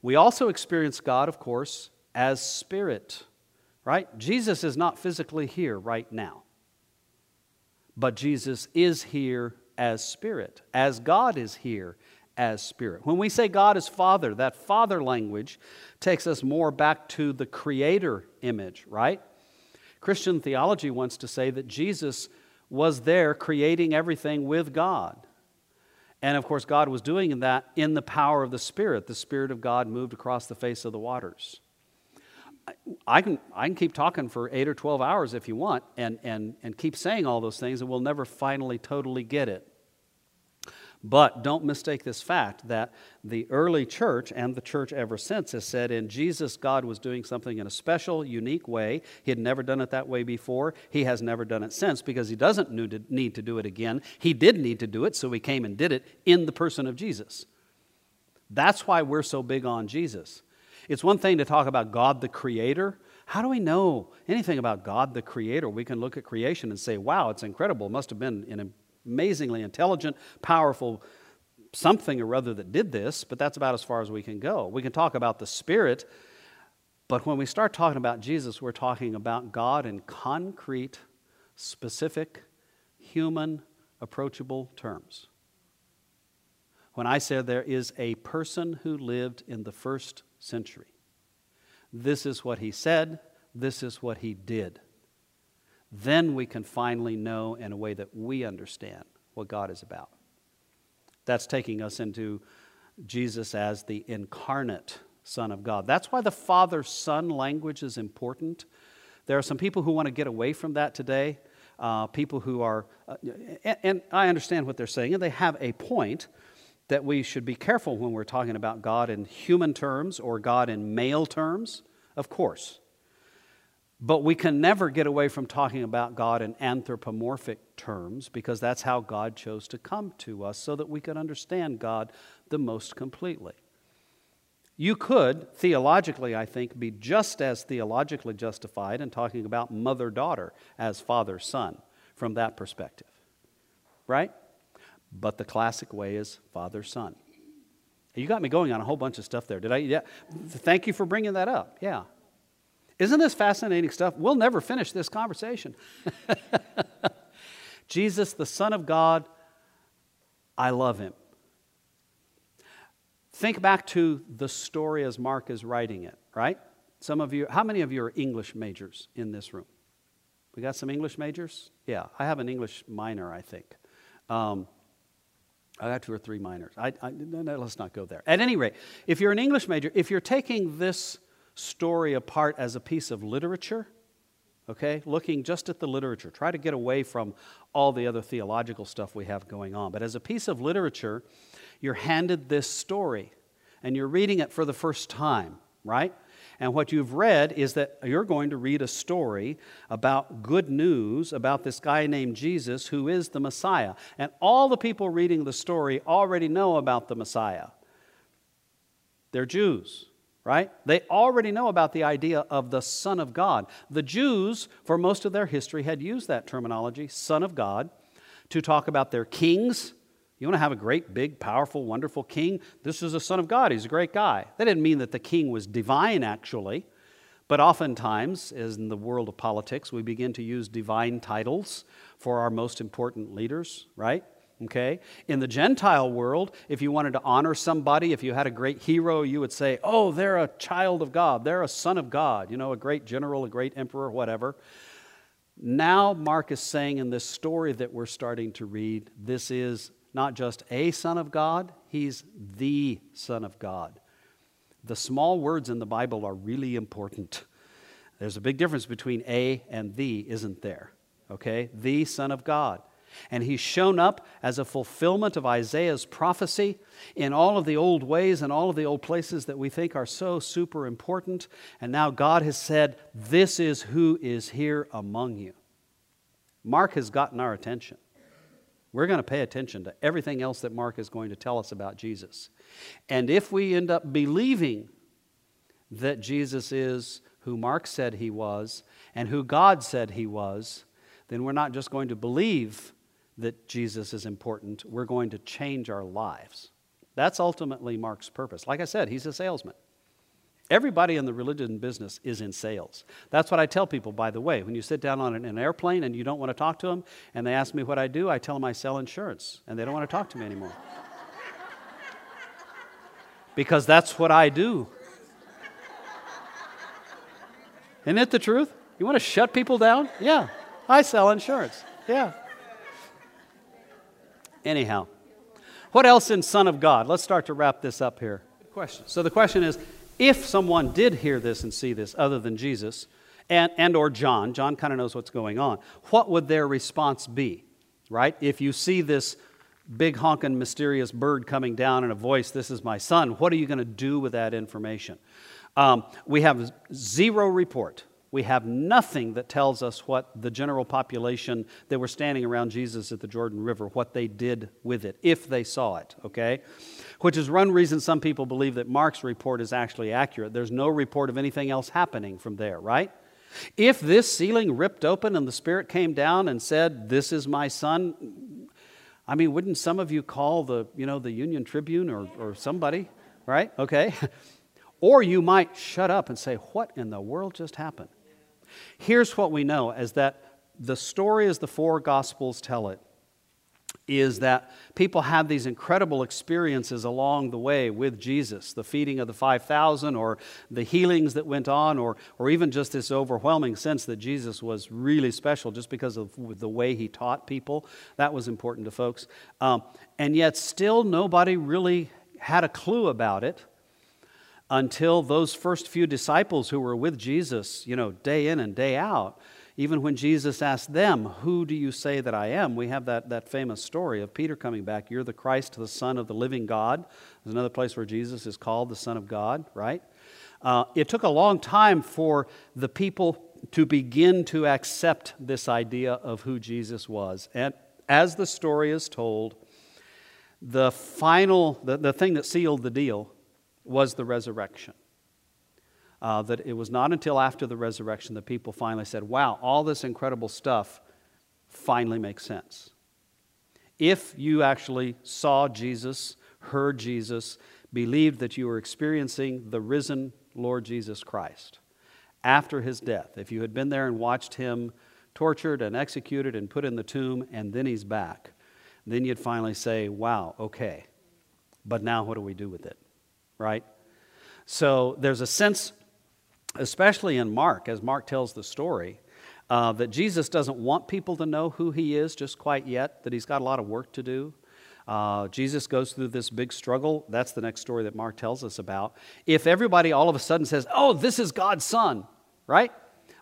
We also experience God, of course, as spirit, right? Jesus is not physically here right now, but Jesus is here as spirit, as God is here as spirit. When we say God is Father, that Father language takes us more back to the Creator image, right? Christian theology wants to say that Jesus was there creating everything with God. And of course, God was doing that in the power of the Spirit. The Spirit of God moved across the face of the waters. I can, I can keep talking for eight or 12 hours if you want and, and, and keep saying all those things, and we'll never finally totally get it. But don't mistake this fact that the early church and the church ever since has said in Jesus, God was doing something in a special, unique way. He had never done it that way before. He has never done it since because he doesn't need to do it again. He did need to do it, so he came and did it in the person of Jesus. That's why we're so big on Jesus. It's one thing to talk about God the Creator. How do we know anything about God the Creator? We can look at creation and say, wow, it's incredible. It must have been an amazingly intelligent, powerful something or other that did this, but that's about as far as we can go. We can talk about the Spirit, but when we start talking about Jesus, we're talking about God in concrete, specific, human, approachable terms. When I say there is a person who lived in the first century, this is what he said, this is what he did then we can finally know in a way that we understand what God is about. That's taking us into Jesus as the incarnate Son of God. That's why the Father Son language is important. There are some people who want to get away from that today. Uh, people who are, uh, and, and I understand what they're saying, and they have a point that we should be careful when we're talking about God in human terms or God in male terms, of course. But we can never get away from talking about God in anthropomorphic terms because that's how God chose to come to us so that we could understand God the most completely. You could, theologically, I think, be just as theologically justified in talking about mother daughter as father son from that perspective. Right? But the classic way is father son. You got me going on a whole bunch of stuff there. Did I? Yeah. Thank you for bringing that up. Yeah. Isn't this fascinating stuff? We'll never finish this conversation. Jesus, the Son of God, I love him. Think back to the story as Mark is writing it, right? Some of you, how many of you are English majors in this room? We got some English majors? Yeah, I have an English minor, I think. Um, I got two or three minors. I, I, no, no, let's not go there. At any rate, if you're an English major, if you're taking this story apart as a piece of literature, okay, looking just at the literature, try to get away from all the other theological stuff we have going on. But as a piece of literature, you're handed this story and you're reading it for the first time, right? And what you've read is that you're going to read a story about good news about this guy named Jesus who is the Messiah. And all the people reading the story already know about the Messiah. They're Jews, right? They already know about the idea of the Son of God. The Jews, for most of their history, had used that terminology, Son of God, to talk about their kings you want to have a great, big, powerful, wonderful king? This is a son of God. He's a great guy. That didn't mean that the king was divine, actually. But oftentimes, as in the world of politics, we begin to use divine titles for our most important leaders, right? Okay? In the Gentile world, if you wanted to honor somebody, if you had a great hero, you would say, oh, they're a child of God, they're a son of God, you know, a great general, a great emperor, whatever. Now, Mark is saying in this story that we're starting to read, this is not just a Son of God, He's the Son of God. The small words in the Bible are really important. There's a big difference between a and the, isn't there? Okay? The Son of God. And he's shown up as a fulfillment of Isaiah's prophecy in all of the old ways and all of the old places that we think are so super important. And now God has said, This is who is here among you. Mark has gotten our attention. We're going to pay attention to everything else that Mark is going to tell us about Jesus. And if we end up believing that Jesus is who Mark said he was and who God said he was, then we're not just going to believe that Jesus is important, we're going to change our lives. That's ultimately Mark's purpose. Like I said, he's a salesman. Everybody in the religion business is in sales. That's what I tell people, by the way. When you sit down on an, airplane and you don't want to talk to them, and they ask me what I do, I tell them I sell insurance, and they don't want to talk to me anymore. because that's what I do. Isn't it the truth? You want to shut people down? Yeah, I sell insurance. Yeah. Anyhow, what else in Son of God? Let's start to wrap this up here. Good Question. So the question is if someone did hear this and see this other than Jesus and, and or John, John kind of knows what's going on, what would their response be? Right? If you see this big honking mysterious bird coming down in a voice, this is my son, what are you going to do with that information? Um, we have zero report we have nothing that tells us what the general population that were standing around Jesus at the Jordan River, what they did with it, if they saw it, okay? Which is one reason some people believe that Mark's report is actually accurate. There's no report of anything else happening from there, right? If this ceiling ripped open and the Spirit came down and said, This is my son, I mean, wouldn't some of you call the, you know, the Union Tribune or, or somebody, right? Okay. or you might shut up and say, What in the world just happened? Here's what we know is that the story as the four gospels tell it is that people had these incredible experiences along the way with Jesus the feeding of the 5,000, or the healings that went on, or, or even just this overwhelming sense that Jesus was really special just because of the way he taught people. That was important to folks. Um, and yet, still, nobody really had a clue about it until those first few disciples who were with Jesus, you know, day in and day out, even when Jesus asked them, Who do you say that I am? We have that, that famous story of Peter coming back. You're the Christ, the Son of the living God. There's another place where Jesus is called the Son of God, right? Uh, it took a long time for the people to begin to accept this idea of who Jesus was. And as the story is told, the final, the, the thing that sealed the deal was the resurrection. Uh, that it was not until after the resurrection that people finally said, wow, all this incredible stuff finally makes sense. If you actually saw Jesus, heard Jesus, believed that you were experiencing the risen Lord Jesus Christ after his death, if you had been there and watched him tortured and executed and put in the tomb, and then he's back, then you'd finally say, wow, okay, but now what do we do with it? Right? So there's a sense, especially in Mark, as Mark tells the story, uh, that Jesus doesn't want people to know who he is just quite yet, that he's got a lot of work to do. Uh, Jesus goes through this big struggle. That's the next story that Mark tells us about. If everybody all of a sudden says, Oh, this is God's son, right?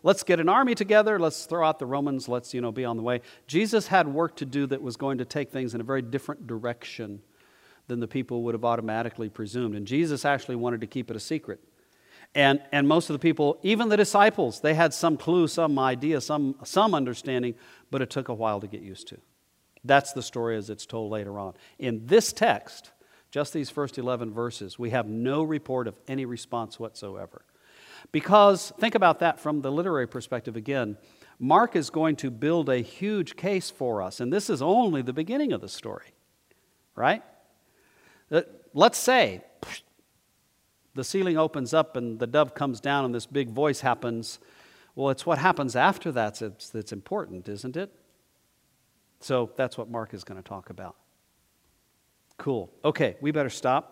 Let's get an army together. Let's throw out the Romans. Let's, you know, be on the way. Jesus had work to do that was going to take things in a very different direction than the people would have automatically presumed. And Jesus actually wanted to keep it a secret. And, and most of the people, even the disciples, they had some clue, some idea, some, some understanding, but it took a while to get used to. That's the story as it's told later on. In this text, just these first 11 verses, we have no report of any response whatsoever. Because, think about that from the literary perspective again. Mark is going to build a huge case for us, and this is only the beginning of the story, right? Uh, let's say the ceiling opens up and the dove comes down and this big voice happens. Well, it's what happens after that that's, that's important, isn't it? So that's what Mark is going to talk about. Cool. Okay, we better stop.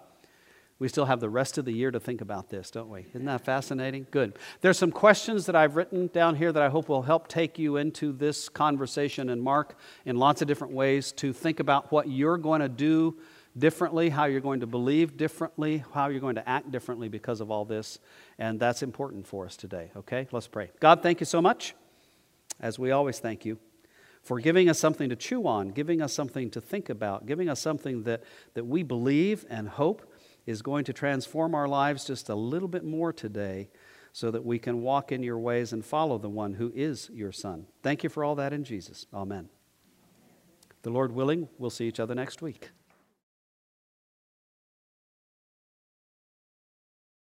We still have the rest of the year to think about this, don't we? Isn't that fascinating? Good. There's some questions that I've written down here that I hope will help take you into this conversation and Mark in lots of different ways to think about what you're going to do differently, how you're going to believe differently, how you're going to act differently because of all this. And that's important for us today, okay? Let's pray. God, thank you so much, as we always thank you, for giving us something to chew on, giving us something to think about, giving us something that, that we believe and hope is going to transform our lives just a little bit more today so that we can walk in your ways and follow the one who is your Son. Thank you for all that in Jesus. Amen. The Lord willing, we'll see each other next week.